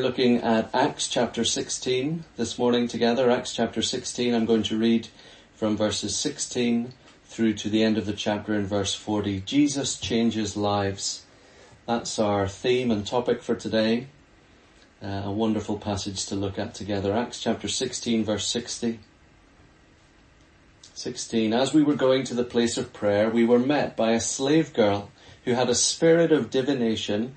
We're looking at Acts chapter 16 this morning together. Acts chapter 16. I'm going to read from verses 16 through to the end of the chapter in verse 40. Jesus changes lives. That's our theme and topic for today. Uh, a wonderful passage to look at together. Acts chapter 16 verse 60. 16. As we were going to the place of prayer, we were met by a slave girl who had a spirit of divination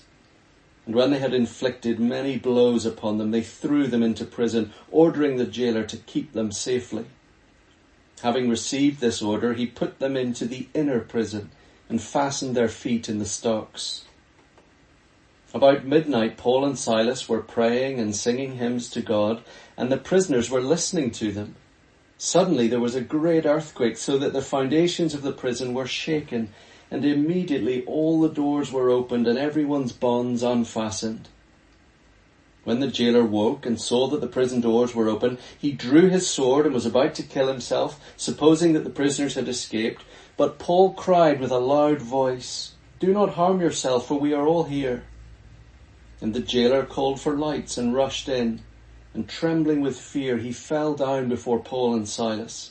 And when they had inflicted many blows upon them, they threw them into prison, ordering the jailer to keep them safely. Having received this order, he put them into the inner prison and fastened their feet in the stocks. About midnight, Paul and Silas were praying and singing hymns to God, and the prisoners were listening to them. Suddenly there was a great earthquake, so that the foundations of the prison were shaken, and immediately all the doors were opened and everyone's bonds unfastened. When the jailer woke and saw that the prison doors were open, he drew his sword and was about to kill himself, supposing that the prisoners had escaped. But Paul cried with a loud voice, Do not harm yourself, for we are all here. And the jailer called for lights and rushed in, and trembling with fear, he fell down before Paul and Silas.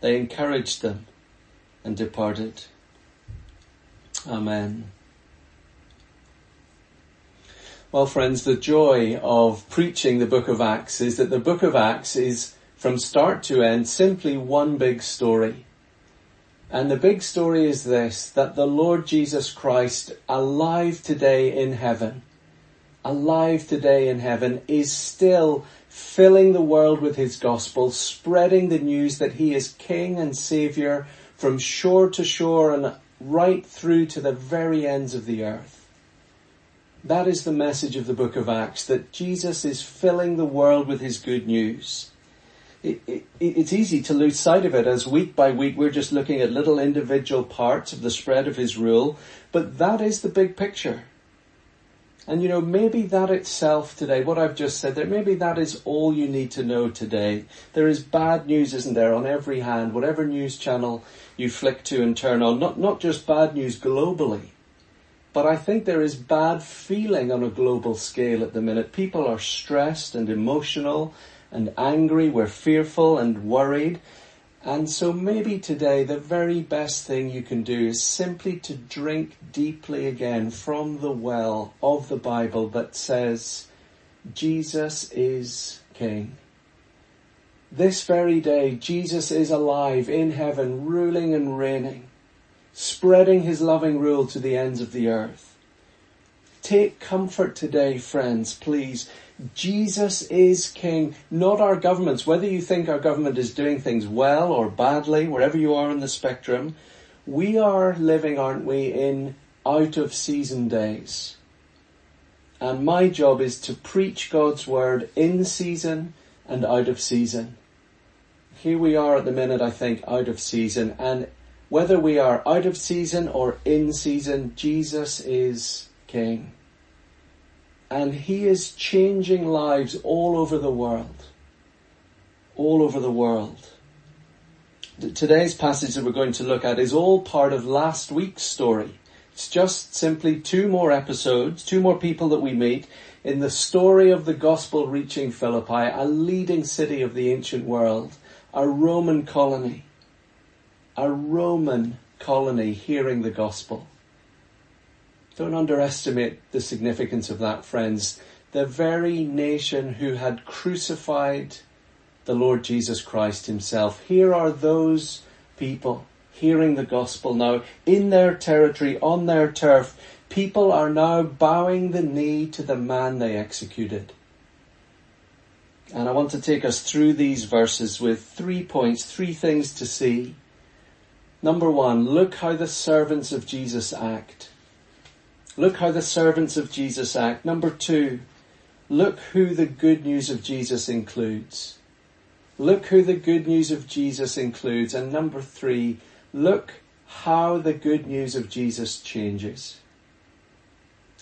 they encouraged them and departed. Amen. Well, friends, the joy of preaching the book of Acts is that the book of Acts is from start to end simply one big story. And the big story is this, that the Lord Jesus Christ, alive today in heaven, alive today in heaven, is still filling the world with his gospel, spreading the news that he is King and Saviour from shore to shore and right through to the very ends of the earth. That is the message of the book of Acts, that Jesus is filling the world with his good news. It, it, it's easy to lose sight of it as week by week we're just looking at little individual parts of the spread of his rule, but that is the big picture. And you know, maybe that itself today, what I've just said there, maybe that is all you need to know today. There is bad news, isn't there, on every hand, whatever news channel you flick to and turn on. Not, not just bad news globally, but I think there is bad feeling on a global scale at the minute. People are stressed and emotional and angry. We're fearful and worried. And so maybe today the very best thing you can do is simply to drink deeply again from the well of the Bible that says Jesus is King. This very day, Jesus is alive in heaven, ruling and reigning, spreading his loving rule to the ends of the earth. Take comfort today, friends, please, Jesus is king, not our governments. Whether you think our government is doing things well or badly, wherever you are in the spectrum, we are living, aren't we, in out of season days. And my job is to preach God's word in season and out of season. Here we are at the minute, I think, out of season. And whether we are out of season or in season, Jesus is King and he is changing lives all over the world. All over the world. Today's passage that we're going to look at is all part of last week's story. It's just simply two more episodes, two more people that we meet in the story of the gospel reaching Philippi, a leading city of the ancient world, a Roman colony. A Roman colony hearing the gospel. Don't underestimate the significance of that, friends. The very nation who had crucified the Lord Jesus Christ himself. Here are those people hearing the gospel now in their territory, on their turf. People are now bowing the knee to the man they executed. And I want to take us through these verses with three points, three things to see. Number one, look how the servants of Jesus act. Look how the servants of Jesus act. Number two, look who the good news of Jesus includes. Look who the good news of Jesus includes. And number three, look how the good news of Jesus changes.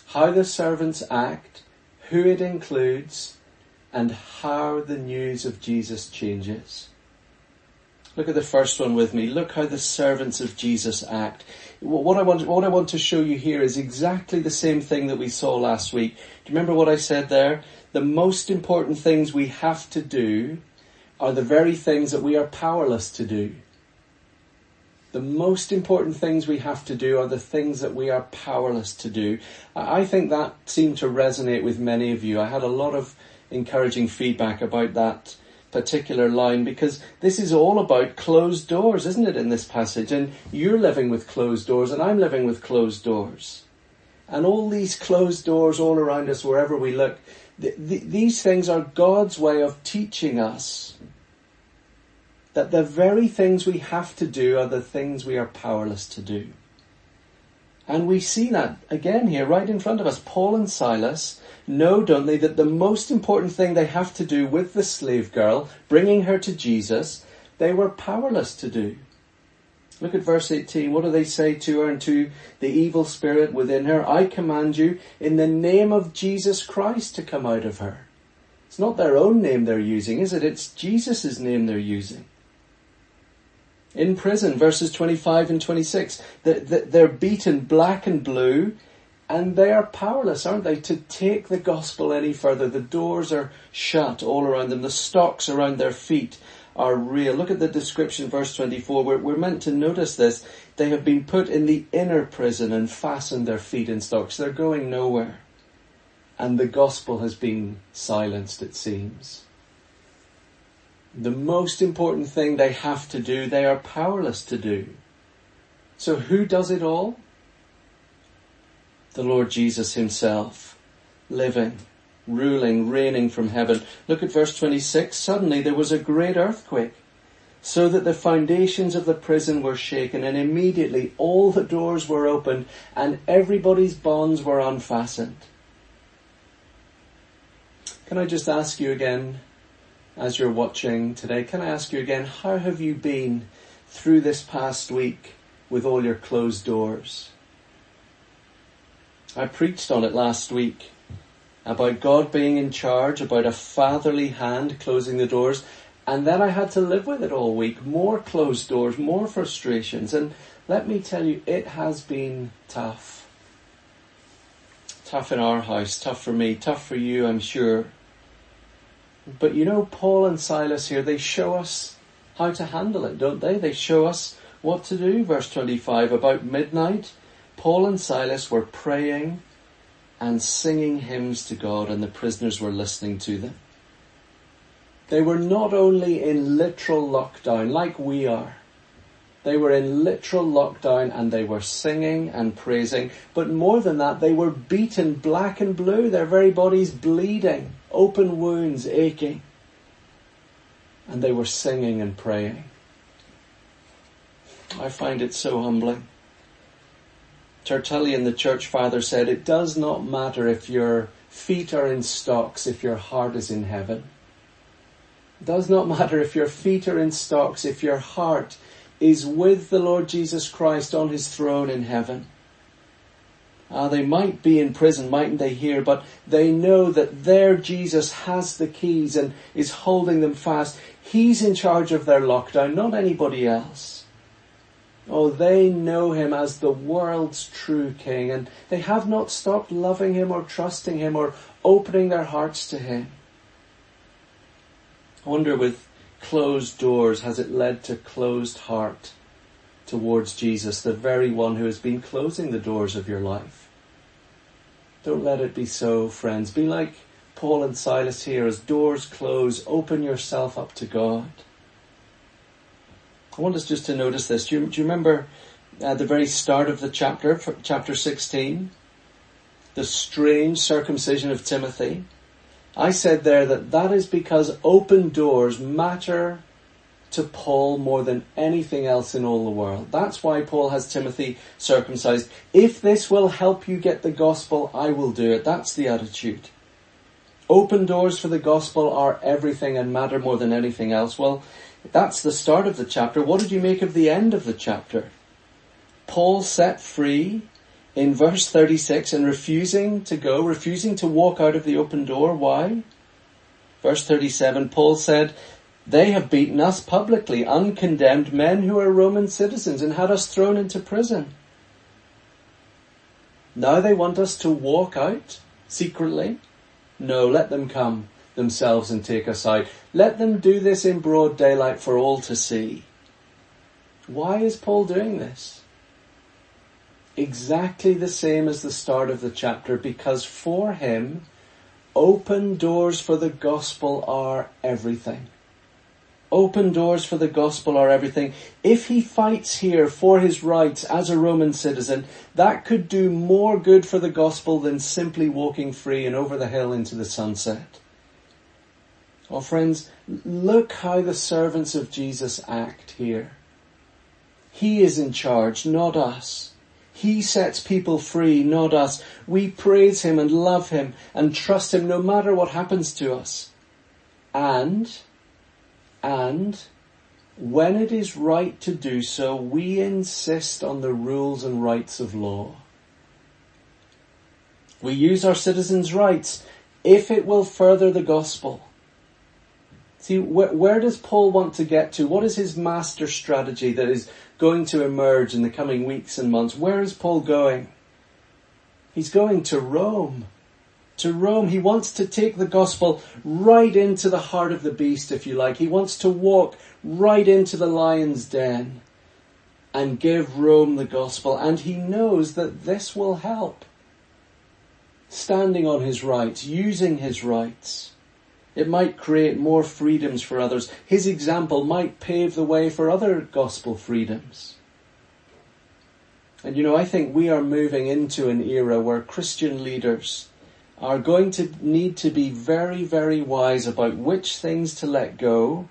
How the servants act, who it includes, and how the news of Jesus changes. Look at the first one with me. Look how the servants of Jesus act. What I want, what I want to show you here is exactly the same thing that we saw last week. Do you remember what I said there? The most important things we have to do are the very things that we are powerless to do. The most important things we have to do are the things that we are powerless to do. I think that seemed to resonate with many of you. I had a lot of encouraging feedback about that particular line because this is all about closed doors, isn't it, in this passage? And you're living with closed doors and I'm living with closed doors. And all these closed doors all around us, wherever we look, th- th- these things are God's way of teaching us that the very things we have to do are the things we are powerless to do. And we see that again here, right in front of us. Paul and Silas know, don't they, that the most important thing they have to do with the slave girl, bringing her to Jesus, they were powerless to do. Look at verse 18. What do they say to her and to the evil spirit within her? I command you in the name of Jesus Christ to come out of her. It's not their own name they're using, is it? It's Jesus' name they're using. In prison, verses 25 and 26, they're beaten black and blue and they are powerless, aren't they, to take the gospel any further. The doors are shut all around them. The stocks around their feet are real. Look at the description, verse 24. We're, we're meant to notice this. They have been put in the inner prison and fastened their feet in stocks. They're going nowhere. And the gospel has been silenced, it seems. The most important thing they have to do, they are powerless to do. So who does it all? The Lord Jesus himself, living, ruling, reigning from heaven. Look at verse 26. Suddenly there was a great earthquake, so that the foundations of the prison were shaken, and immediately all the doors were opened, and everybody's bonds were unfastened. Can I just ask you again, as you're watching today, can I ask you again, how have you been through this past week with all your closed doors? I preached on it last week. about God being in charge, about a fatherly hand closing the doors, and then I had to live with it all week. More closed doors, more frustrations, and let me tell you, it has been tough. Tough in our house, tough for me, tough for you, I'm sure. But you know, Paul and Silas here, they show us how to handle it, don't they? They show us what to do. Verse 25, about midnight, Paul and Silas were praying and singing hymns to God and the prisoners were listening to them. They were not only in literal lockdown like we are, they were in literal lockdown and they were singing and praising, but more than that, they were beaten black and blue, their very bodies bleeding, open wounds aching, and they were singing and praying. I find it so humbling. Tertullian, the church father, said, It does not matter if your feet are in stocks, if your heart is in heaven. It does not matter if your feet are in stocks, if your heart is with the Lord Jesus Christ on his throne in heaven. Ah, they might be in prison, mightn't they here, but they know that their Jesus has the keys and is holding them fast. He's in charge of their lockdown, not anybody else. Oh, they know him as the world's true king and they have not stopped loving him or trusting him or opening their hearts to him. I wonder with closed doors, has it led to closed heart towards Jesus, the very one who has been closing the doors of your life? Don't let it be so, friends. Be like Paul and Silas here as doors close, open yourself up to God. I want us just to notice this. Do you, do you remember at the very start of the chapter, chapter 16? The strange circumcision of Timothy. I said there that that is because open doors matter to Paul more than anything else in all the world. That's why Paul has Timothy circumcised. If this will help you get the gospel, I will do it. That's the attitude. Open doors for the gospel are everything and matter more than anything else. Well, that's the start of the chapter. What did you make of the end of the chapter? Paul set free in verse 36 and refusing to go, refusing to walk out of the open door. Why? Verse 37, Paul said, they have beaten us publicly, uncondemned men who are Roman citizens and had us thrown into prison. Now they want us to walk out secretly? No, let them come themselves and take us out. Let them do this in broad daylight for all to see. Why is Paul doing this? Exactly the same as the start of the chapter, because for him, open doors for the gospel are everything. Open doors for the gospel are everything. If he fights here for his rights as a Roman citizen, that could do more good for the gospel than simply walking free and over the hill into the sunset. Oh friends, look how the servants of Jesus act here. He is in charge, not us. He sets people free, not us. We praise Him and love Him and trust Him no matter what happens to us. And, and, when it is right to do so, we insist on the rules and rights of law. We use our citizens' rights if it will further the gospel. See, where, where does Paul want to get to? What is his master strategy that is going to emerge in the coming weeks and months? Where is Paul going? He's going to Rome. To Rome. He wants to take the gospel right into the heart of the beast, if you like. He wants to walk right into the lion's den and give Rome the gospel. And he knows that this will help. Standing on his rights, using his rights. It might create more freedoms for others. His example might pave the way for other gospel freedoms. And you know, I think we are moving into an era where Christian leaders are going to need to be very, very wise about which things to let go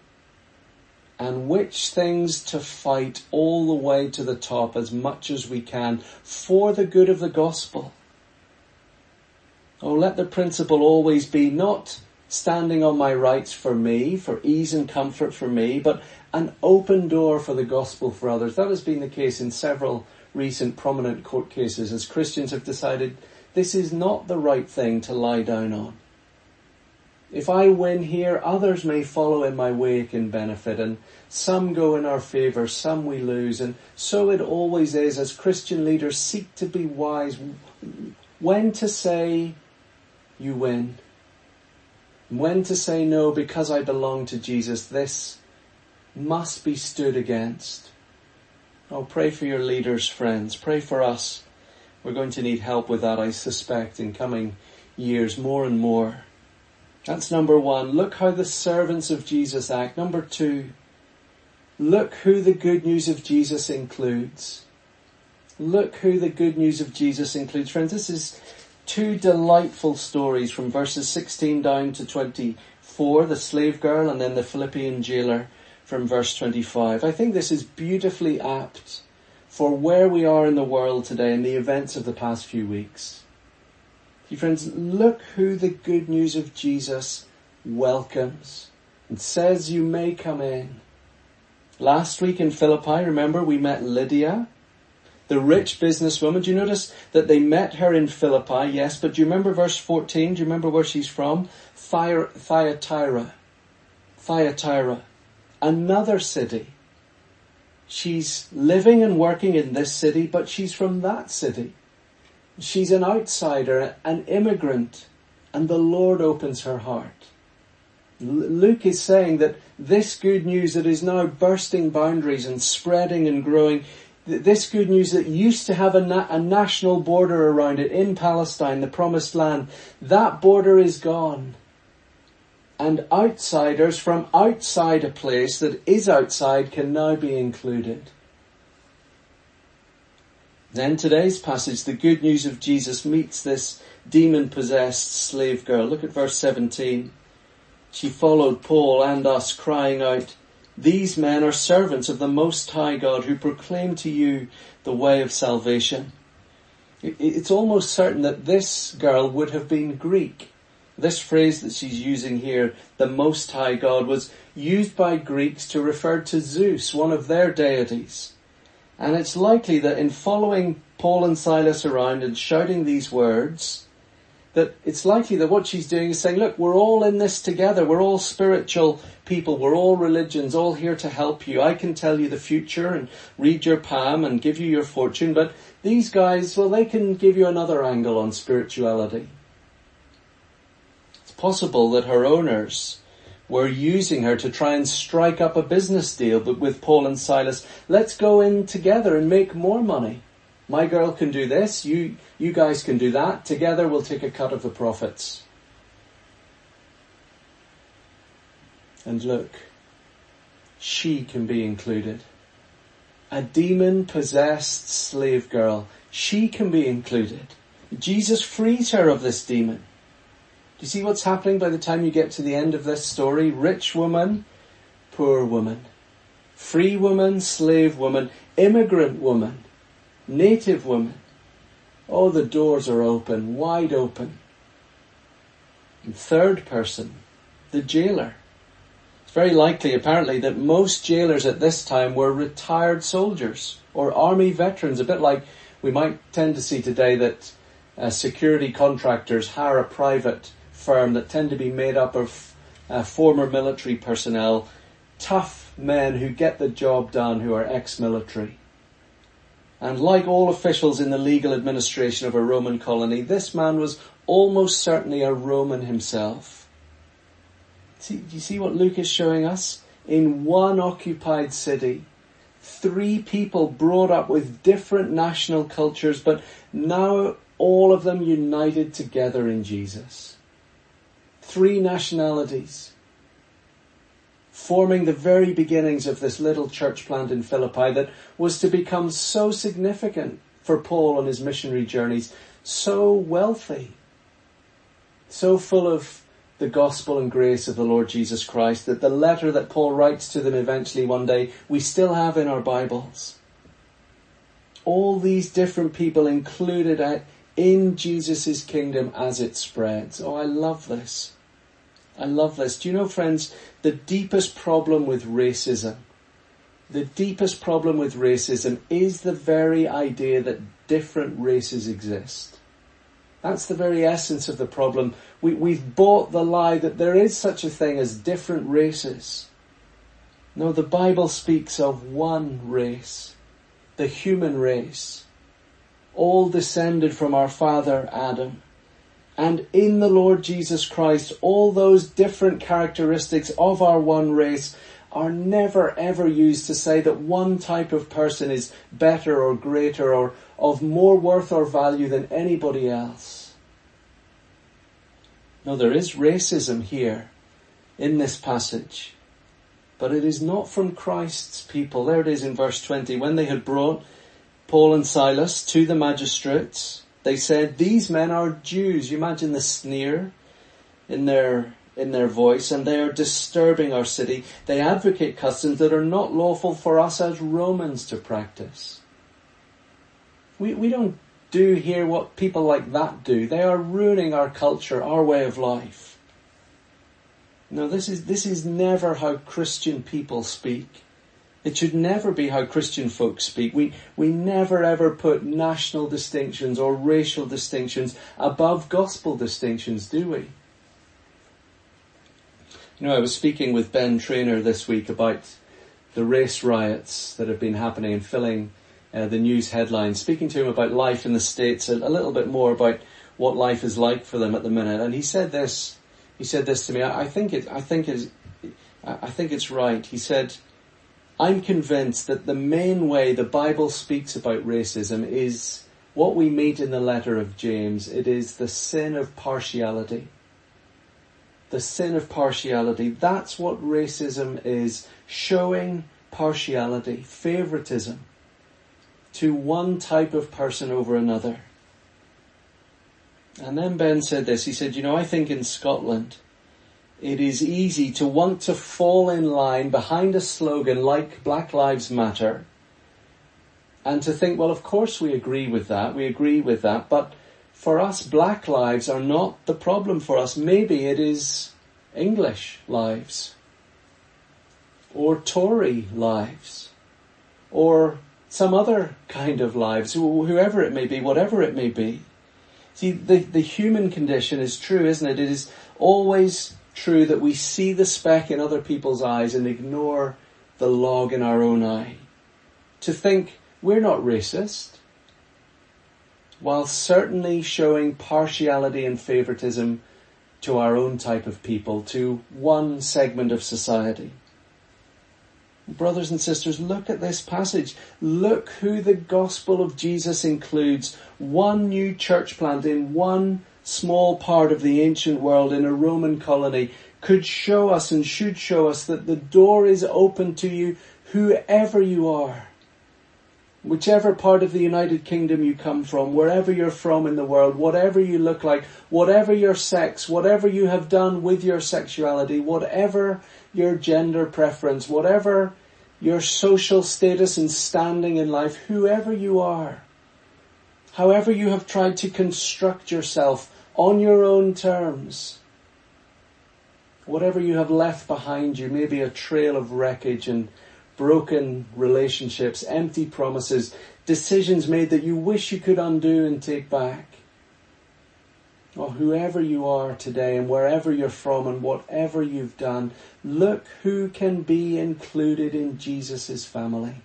and which things to fight all the way to the top as much as we can for the good of the gospel. Oh, let the principle always be not standing on my rights for me, for ease and comfort for me, but an open door for the gospel for others. That has been the case in several recent prominent court cases as Christians have decided this is not the right thing to lie down on. If I win here, others may follow in my wake and benefit, and some go in our favour, some we lose, and so it always is as Christian leaders seek to be wise when to say, you win, when to say no because I belong to Jesus, this must be stood against. Oh, pray for your leaders, friends. Pray for us. We're going to need help with that, I suspect, in coming years more and more. That's number one. Look how the servants of Jesus act. Number two, look who the good news of Jesus includes. Look who the good news of Jesus includes. Friends, this is two delightful stories from verses 16 down to 24, the slave girl and then the Philippian jailer from verse 25. I think this is beautifully apt for where we are in the world today and the events of the past few weeks. See, friends, look who the good news of Jesus welcomes and says you may come in. Last week in Philippi, remember, we met Lydia, the rich businesswoman. Do you notice that they met her in Philippi? Yes, but do you remember verse 14? Do you remember where she's from? Thyatira. Thyatira. Another city. She's living and working in this city, but she's from that city. She's an outsider, an immigrant, and the Lord opens her heart. Luke is saying that this good news that is now bursting boundaries and spreading and growing, this good news that used to have a, na- a, national border around it in Palestine, the promised land, that border is gone. And outsiders from outside a place that is outside can now be included. Then today's passage, the good news of Jesus meets this demon possessed slave girl. Look at verse 17. She followed Paul and us crying out, these men are servants of the Most High God who proclaim to you the way of salvation. It's almost certain that this girl would have been Greek. This phrase that she's using here, the Most High God, was used by Greeks to refer to Zeus, one of their deities. And it's likely that in following Paul and Silas around and shouting these words, that it's likely that what she's doing is saying, look, we're all in this together. We're all spiritual people. We're all religions, all here to help you. I can tell you the future and read your palm and give you your fortune, but these guys, well, they can give you another angle on spirituality. It's possible that her owners were using her to try and strike up a business deal but with Paul and Silas. Let's go in together and make more money. My girl can do this, you, you guys can do that. Together we'll take a cut of the profits. And look, she can be included. A demon possessed slave girl, she can be included. Jesus frees her of this demon. Do you see what's happening by the time you get to the end of this story? Rich woman, poor woman. Free woman, slave woman, immigrant woman, native woman. Oh, the doors are open, wide open. And third person, the jailer. It's very likely, apparently, that most jailers at this time were retired soldiers or army veterans, a bit like we might tend to see today that uh, security contractors hire a private firm that tend to be made up of uh, former military personnel, tough men who get the job done who are ex-military. And like all officials in the legal administration of a Roman colony, this man was almost certainly a Roman himself. See, do you see what Luke is showing us? In one occupied city, three people brought up with different national cultures, but now all of them united together in Jesus three nationalities, forming the very beginnings of this little church plant in Philippi that was to become so significant for Paul on his missionary journeys, so wealthy, so full of the gospel and grace of the Lord Jesus Christ that the letter that Paul writes to them eventually one day we still have in our Bibles. All these different people included in Jesus' kingdom as it spreads. Oh, I love this. I love this. Do you know, friends, the deepest problem with racism, the deepest problem with racism is the very idea that different races exist. That's the very essence of the problem. We, we've bought the lie that there is such a thing as different races. No, the Bible speaks of one race, the human race, all descended from our father Adam. And in the Lord Jesus Christ, all those different characteristics of our one race are never ever used to say that one type of person is better or greater or of more worth or value than anybody else. No, there is racism here in this passage, but it is not from Christ's people. There it is in verse 20. When they had brought Paul and Silas to the magistrates, they said, these men are Jews. You imagine the sneer in their in their voice and they are disturbing our city. They advocate customs that are not lawful for us as Romans to practice. We, we don't do here what people like that do. They are ruining our culture, our way of life. No, this is, this is never how Christian people speak. It should never be how Christian folks speak. We, we never ever put national distinctions or racial distinctions above gospel distinctions, do we? You know, I was speaking with Ben Trainer this week about the race riots that have been happening and filling uh, the news headlines, speaking to him about life in the States, a, a little bit more about what life is like for them at the minute. And he said this, he said this to me, I, I think it, I think it's, I think it's right. He said, I'm convinced that the main way the Bible speaks about racism is what we meet in the letter of James. It is the sin of partiality. The sin of partiality. That's what racism is. Showing partiality, favoritism to one type of person over another. And then Ben said this, he said, you know, I think in Scotland, it is easy to want to fall in line behind a slogan like Black Lives Matter and to think, well, of course we agree with that, we agree with that, but for us, black lives are not the problem for us. Maybe it is English lives or Tory lives or some other kind of lives, whoever it may be, whatever it may be. See, the, the human condition is true, isn't it? It is always true that we see the speck in other people's eyes and ignore the log in our own eye. To think we're not racist, while certainly showing partiality and favoritism to our own type of people, to one segment of society. Brothers and sisters, look at this passage. Look who the gospel of Jesus includes. One new church plant in one small part of the ancient world in a Roman colony could show us and should show us that the door is open to you whoever you are. Whichever part of the United Kingdom you come from, wherever you're from in the world, whatever you look like, whatever your sex, whatever you have done with your sexuality, whatever your gender preference, whatever your social status and standing in life, whoever you are, however you have tried to construct yourself on your own terms, whatever you have left behind you, maybe a trail of wreckage and broken relationships, empty promises, decisions made that you wish you could undo and take back. Or whoever you are today and wherever you're from and whatever you've done, look who can be included in Jesus' family.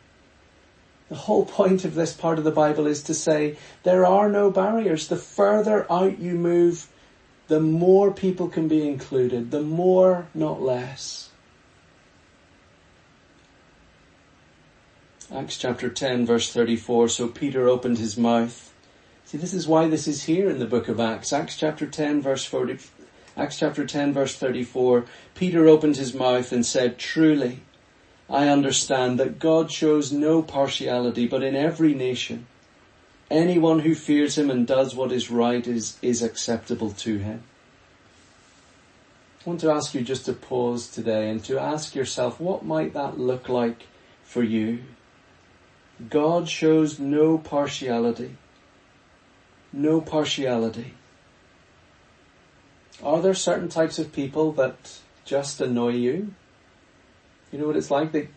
The whole point of this part of the Bible is to say there are no barriers. The further out you move, the more people can be included, the more, not less. Acts chapter 10 verse 34, so Peter opened his mouth. See, this is why this is here in the book of Acts. Acts chapter 10 verse 40, Acts chapter 10 verse 34, Peter opened his mouth and said, truly, I understand that God shows no partiality, but in every nation, anyone who fears him and does what is right is, is acceptable to him. I want to ask you just to pause today and to ask yourself, what might that look like for you? God shows no partiality. No partiality. Are there certain types of people that just annoy you? You know what it's like? They,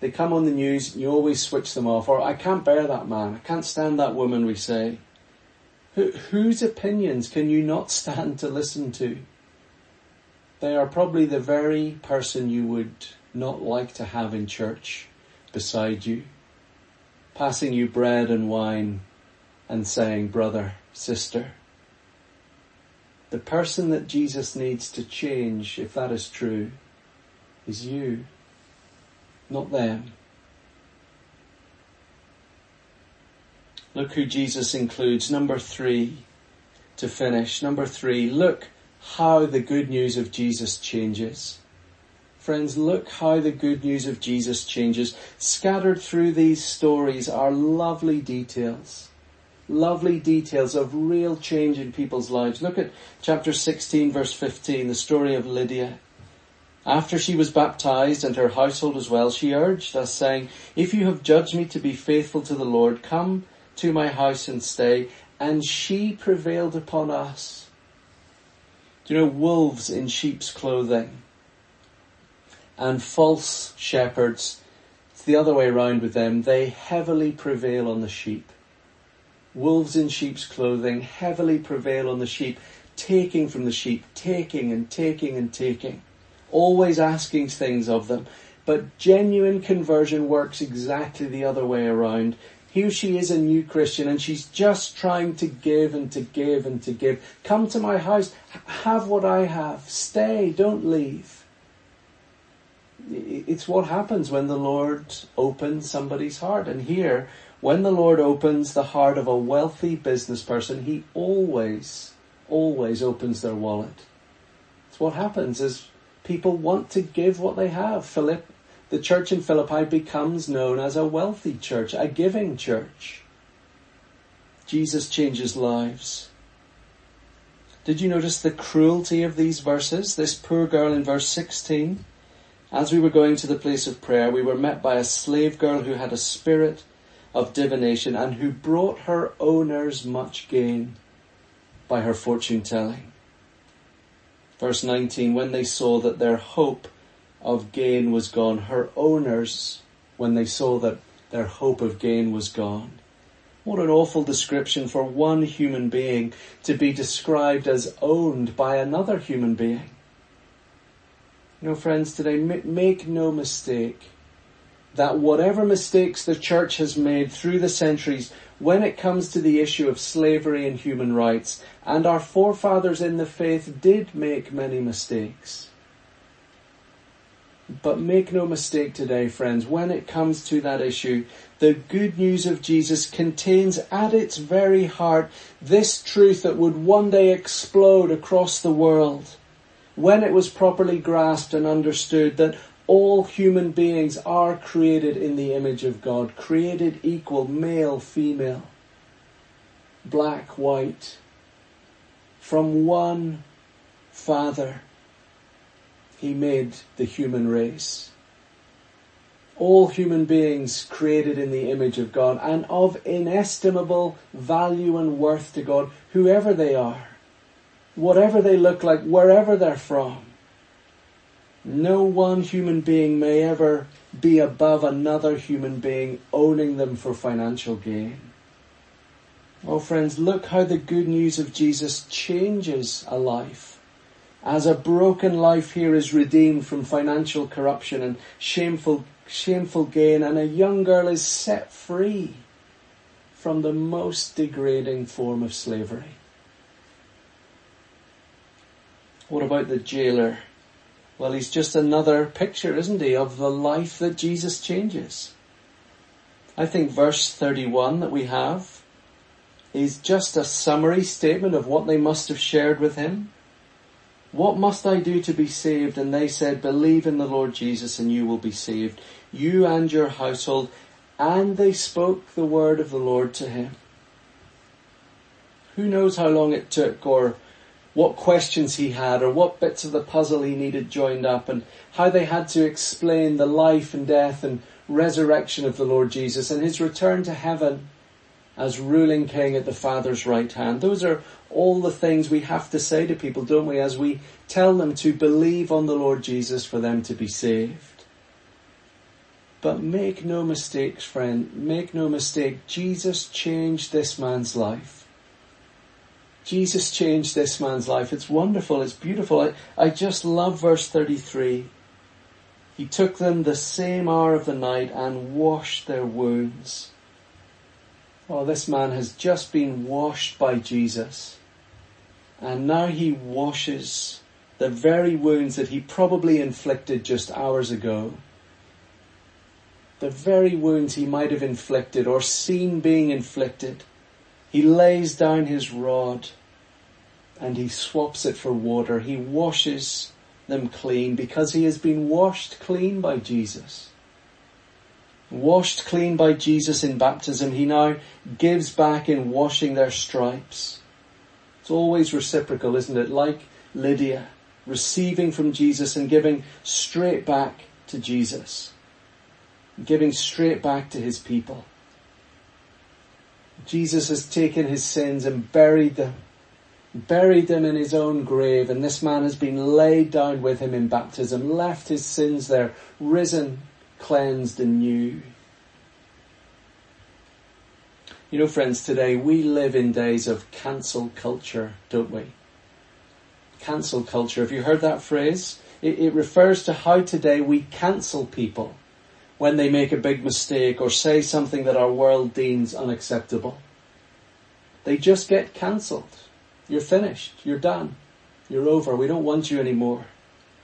they come on the news and you always switch them off. Or I can't bear that man. I can't stand that woman, we say. Who, whose opinions can you not stand to listen to? They are probably the very person you would not like to have in church beside you, passing you bread and wine and saying, brother, sister. The person that Jesus needs to change, if that is true, is you, not them. Look who Jesus includes. Number three, to finish. Number three, look how the good news of Jesus changes. Friends, look how the good news of Jesus changes. Scattered through these stories are lovely details. Lovely details of real change in people's lives. Look at chapter 16 verse 15, the story of Lydia. After she was baptized and her household as well, she urged us saying, if you have judged me to be faithful to the Lord, come to my house and stay. And she prevailed upon us. Do you know wolves in sheep's clothing? And false shepherds, it's the other way around with them, they heavily prevail on the sheep. Wolves in sheep's clothing heavily prevail on the sheep, taking from the sheep, taking and taking and taking, always asking things of them. But genuine conversion works exactly the other way around. Here she is a new Christian and she's just trying to give and to give and to give. Come to my house, have what I have, stay, don't leave it's what happens when the Lord opens somebody's heart. And here, when the Lord opens the heart of a wealthy business person, He always, always opens their wallet. It's what happens is people want to give what they have. Philip, the church in Philippi becomes known as a wealthy church, a giving church. Jesus changes lives. Did you notice the cruelty of these verses? This poor girl in verse 16 as we were going to the place of prayer, we were met by a slave girl who had a spirit of divination and who brought her owners much gain by her fortune telling. Verse 19, when they saw that their hope of gain was gone, her owners, when they saw that their hope of gain was gone. What an awful description for one human being to be described as owned by another human being. You know, friends, today, make no mistake that whatever mistakes the church has made through the centuries when it comes to the issue of slavery and human rights, and our forefathers in the faith did make many mistakes. But make no mistake today, friends, when it comes to that issue, the good news of Jesus contains at its very heart this truth that would one day explode across the world when it was properly grasped and understood that all human beings are created in the image of God, created equal, male, female, black, white, from one Father, He made the human race. All human beings created in the image of God and of inestimable value and worth to God, whoever they are whatever they look like, wherever they're from. No one human being may ever be above another human being owning them for financial gain. Oh friends, look how the good news of Jesus changes a life. As a broken life here is redeemed from financial corruption and shameful, shameful gain and a young girl is set free from the most degrading form of slavery. What about the jailer? Well, he's just another picture, isn't he, of the life that Jesus changes. I think verse 31 that we have is just a summary statement of what they must have shared with him. What must I do to be saved? And they said, believe in the Lord Jesus and you will be saved, you and your household. And they spoke the word of the Lord to him. Who knows how long it took or what questions he had or what bits of the puzzle he needed joined up and how they had to explain the life and death and resurrection of the Lord Jesus and his return to heaven as ruling king at the Father's right hand. Those are all the things we have to say to people, don't we, as we tell them to believe on the Lord Jesus for them to be saved. But make no mistakes, friend, make no mistake, Jesus changed this man's life. Jesus changed this man's life. It's wonderful. It's beautiful. I, I just love verse 33. He took them the same hour of the night and washed their wounds. Oh, this man has just been washed by Jesus. And now he washes the very wounds that he probably inflicted just hours ago. The very wounds he might have inflicted or seen being inflicted. He lays down his rod and he swaps it for water. He washes them clean because he has been washed clean by Jesus. Washed clean by Jesus in baptism, he now gives back in washing their stripes. It's always reciprocal, isn't it? Like Lydia, receiving from Jesus and giving straight back to Jesus. Giving straight back to his people. Jesus has taken his sins and buried them buried them in his own grave, and this man has been laid down with him in baptism, left his sins there, risen, cleansed and new. You know, friends, today we live in days of cancel culture, don't we? Cancel culture. Have you heard that phrase? It, it refers to how today we cancel people when they make a big mistake or say something that our world deems unacceptable. They just get cancelled. You're finished. You're done. You're over. We don't want you anymore.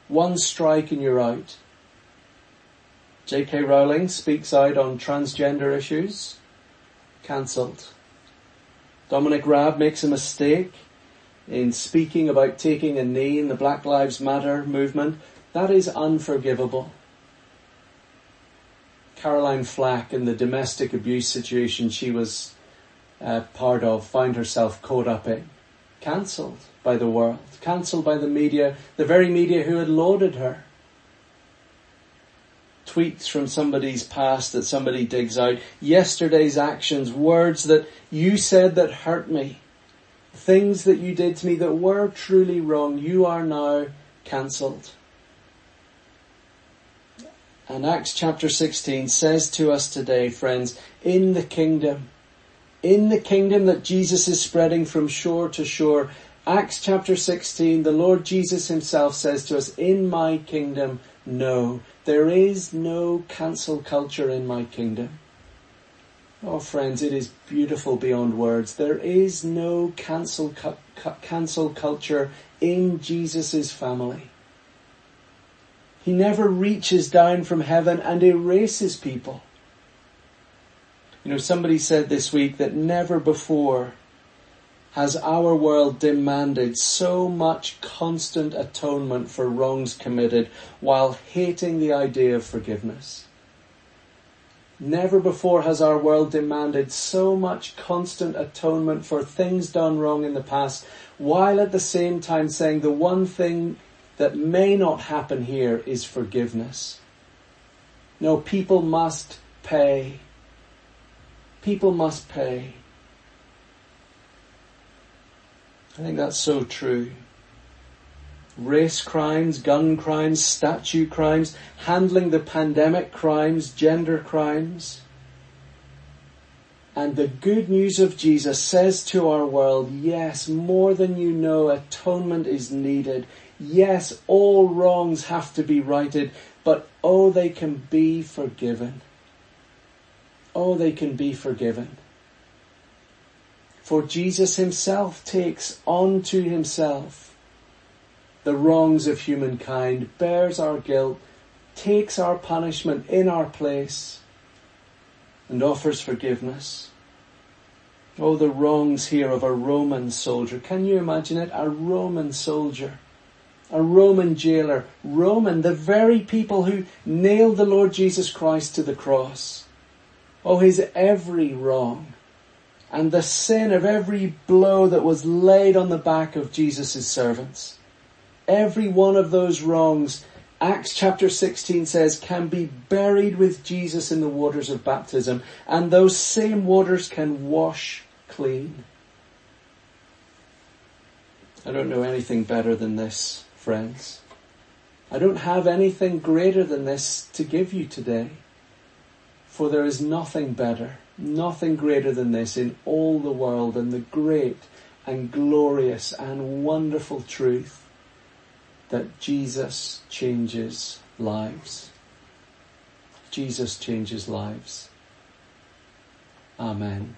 One strike and you're out. J.K. Rowling speaks out on transgender issues. Cancelled. Dominic Raab makes a mistake in speaking about taking a knee in the Black Lives Matter movement. That is unforgivable. Caroline Flack in the domestic abuse situation she was uh, part of found herself caught up in cancelled by the world, cancelled by the media, the very media who had lauded her. Tweets from somebody's past that somebody digs out, yesterday's actions, words that you said that hurt me, things that you did to me that were truly wrong, you are now cancelled. And Acts chapter 16 says to us today, friends, in the kingdom, in the kingdom that Jesus is spreading from shore to shore. Acts chapter 16, the Lord Jesus himself says to us, in my kingdom, no, there is no cancel culture in my kingdom. Oh friends, it is beautiful beyond words. There is no cancel, cu- cancel culture in Jesus' family. He never reaches down from heaven and erases people. You know, somebody said this week that never before has our world demanded so much constant atonement for wrongs committed while hating the idea of forgiveness. Never before has our world demanded so much constant atonement for things done wrong in the past while at the same time saying the one thing that may not happen here is forgiveness. No, people must pay people must pay. I think that's so true. Race crimes, gun crimes, statue crimes, handling the pandemic crimes, gender crimes. And the good news of Jesus says to our world, yes, more than you know, atonement is needed. Yes, all wrongs have to be righted, but oh, they can be forgiven oh, they can be forgiven. For Jesus himself takes onto himself the wrongs of humankind, bears our guilt, takes our punishment in our place, and offers forgiveness. Oh, the wrongs here of a Roman soldier. Can you imagine it? A Roman soldier. A Roman jailer. Roman, the very people who nailed the Lord Jesus Christ to the cross. Oh, his every wrong and the sin of every blow that was laid on the back of Jesus' servants. Every one of those wrongs, Acts chapter 16 says, can be buried with Jesus in the waters of baptism, and those same waters can wash clean. I don't know anything better than this, friends. I don't have anything greater than this to give you today, for there is nothing better, nothing greater than this in all the world than the great and glorious and wonderful truth that Jesus changes lives. Jesus changes lives. Amen.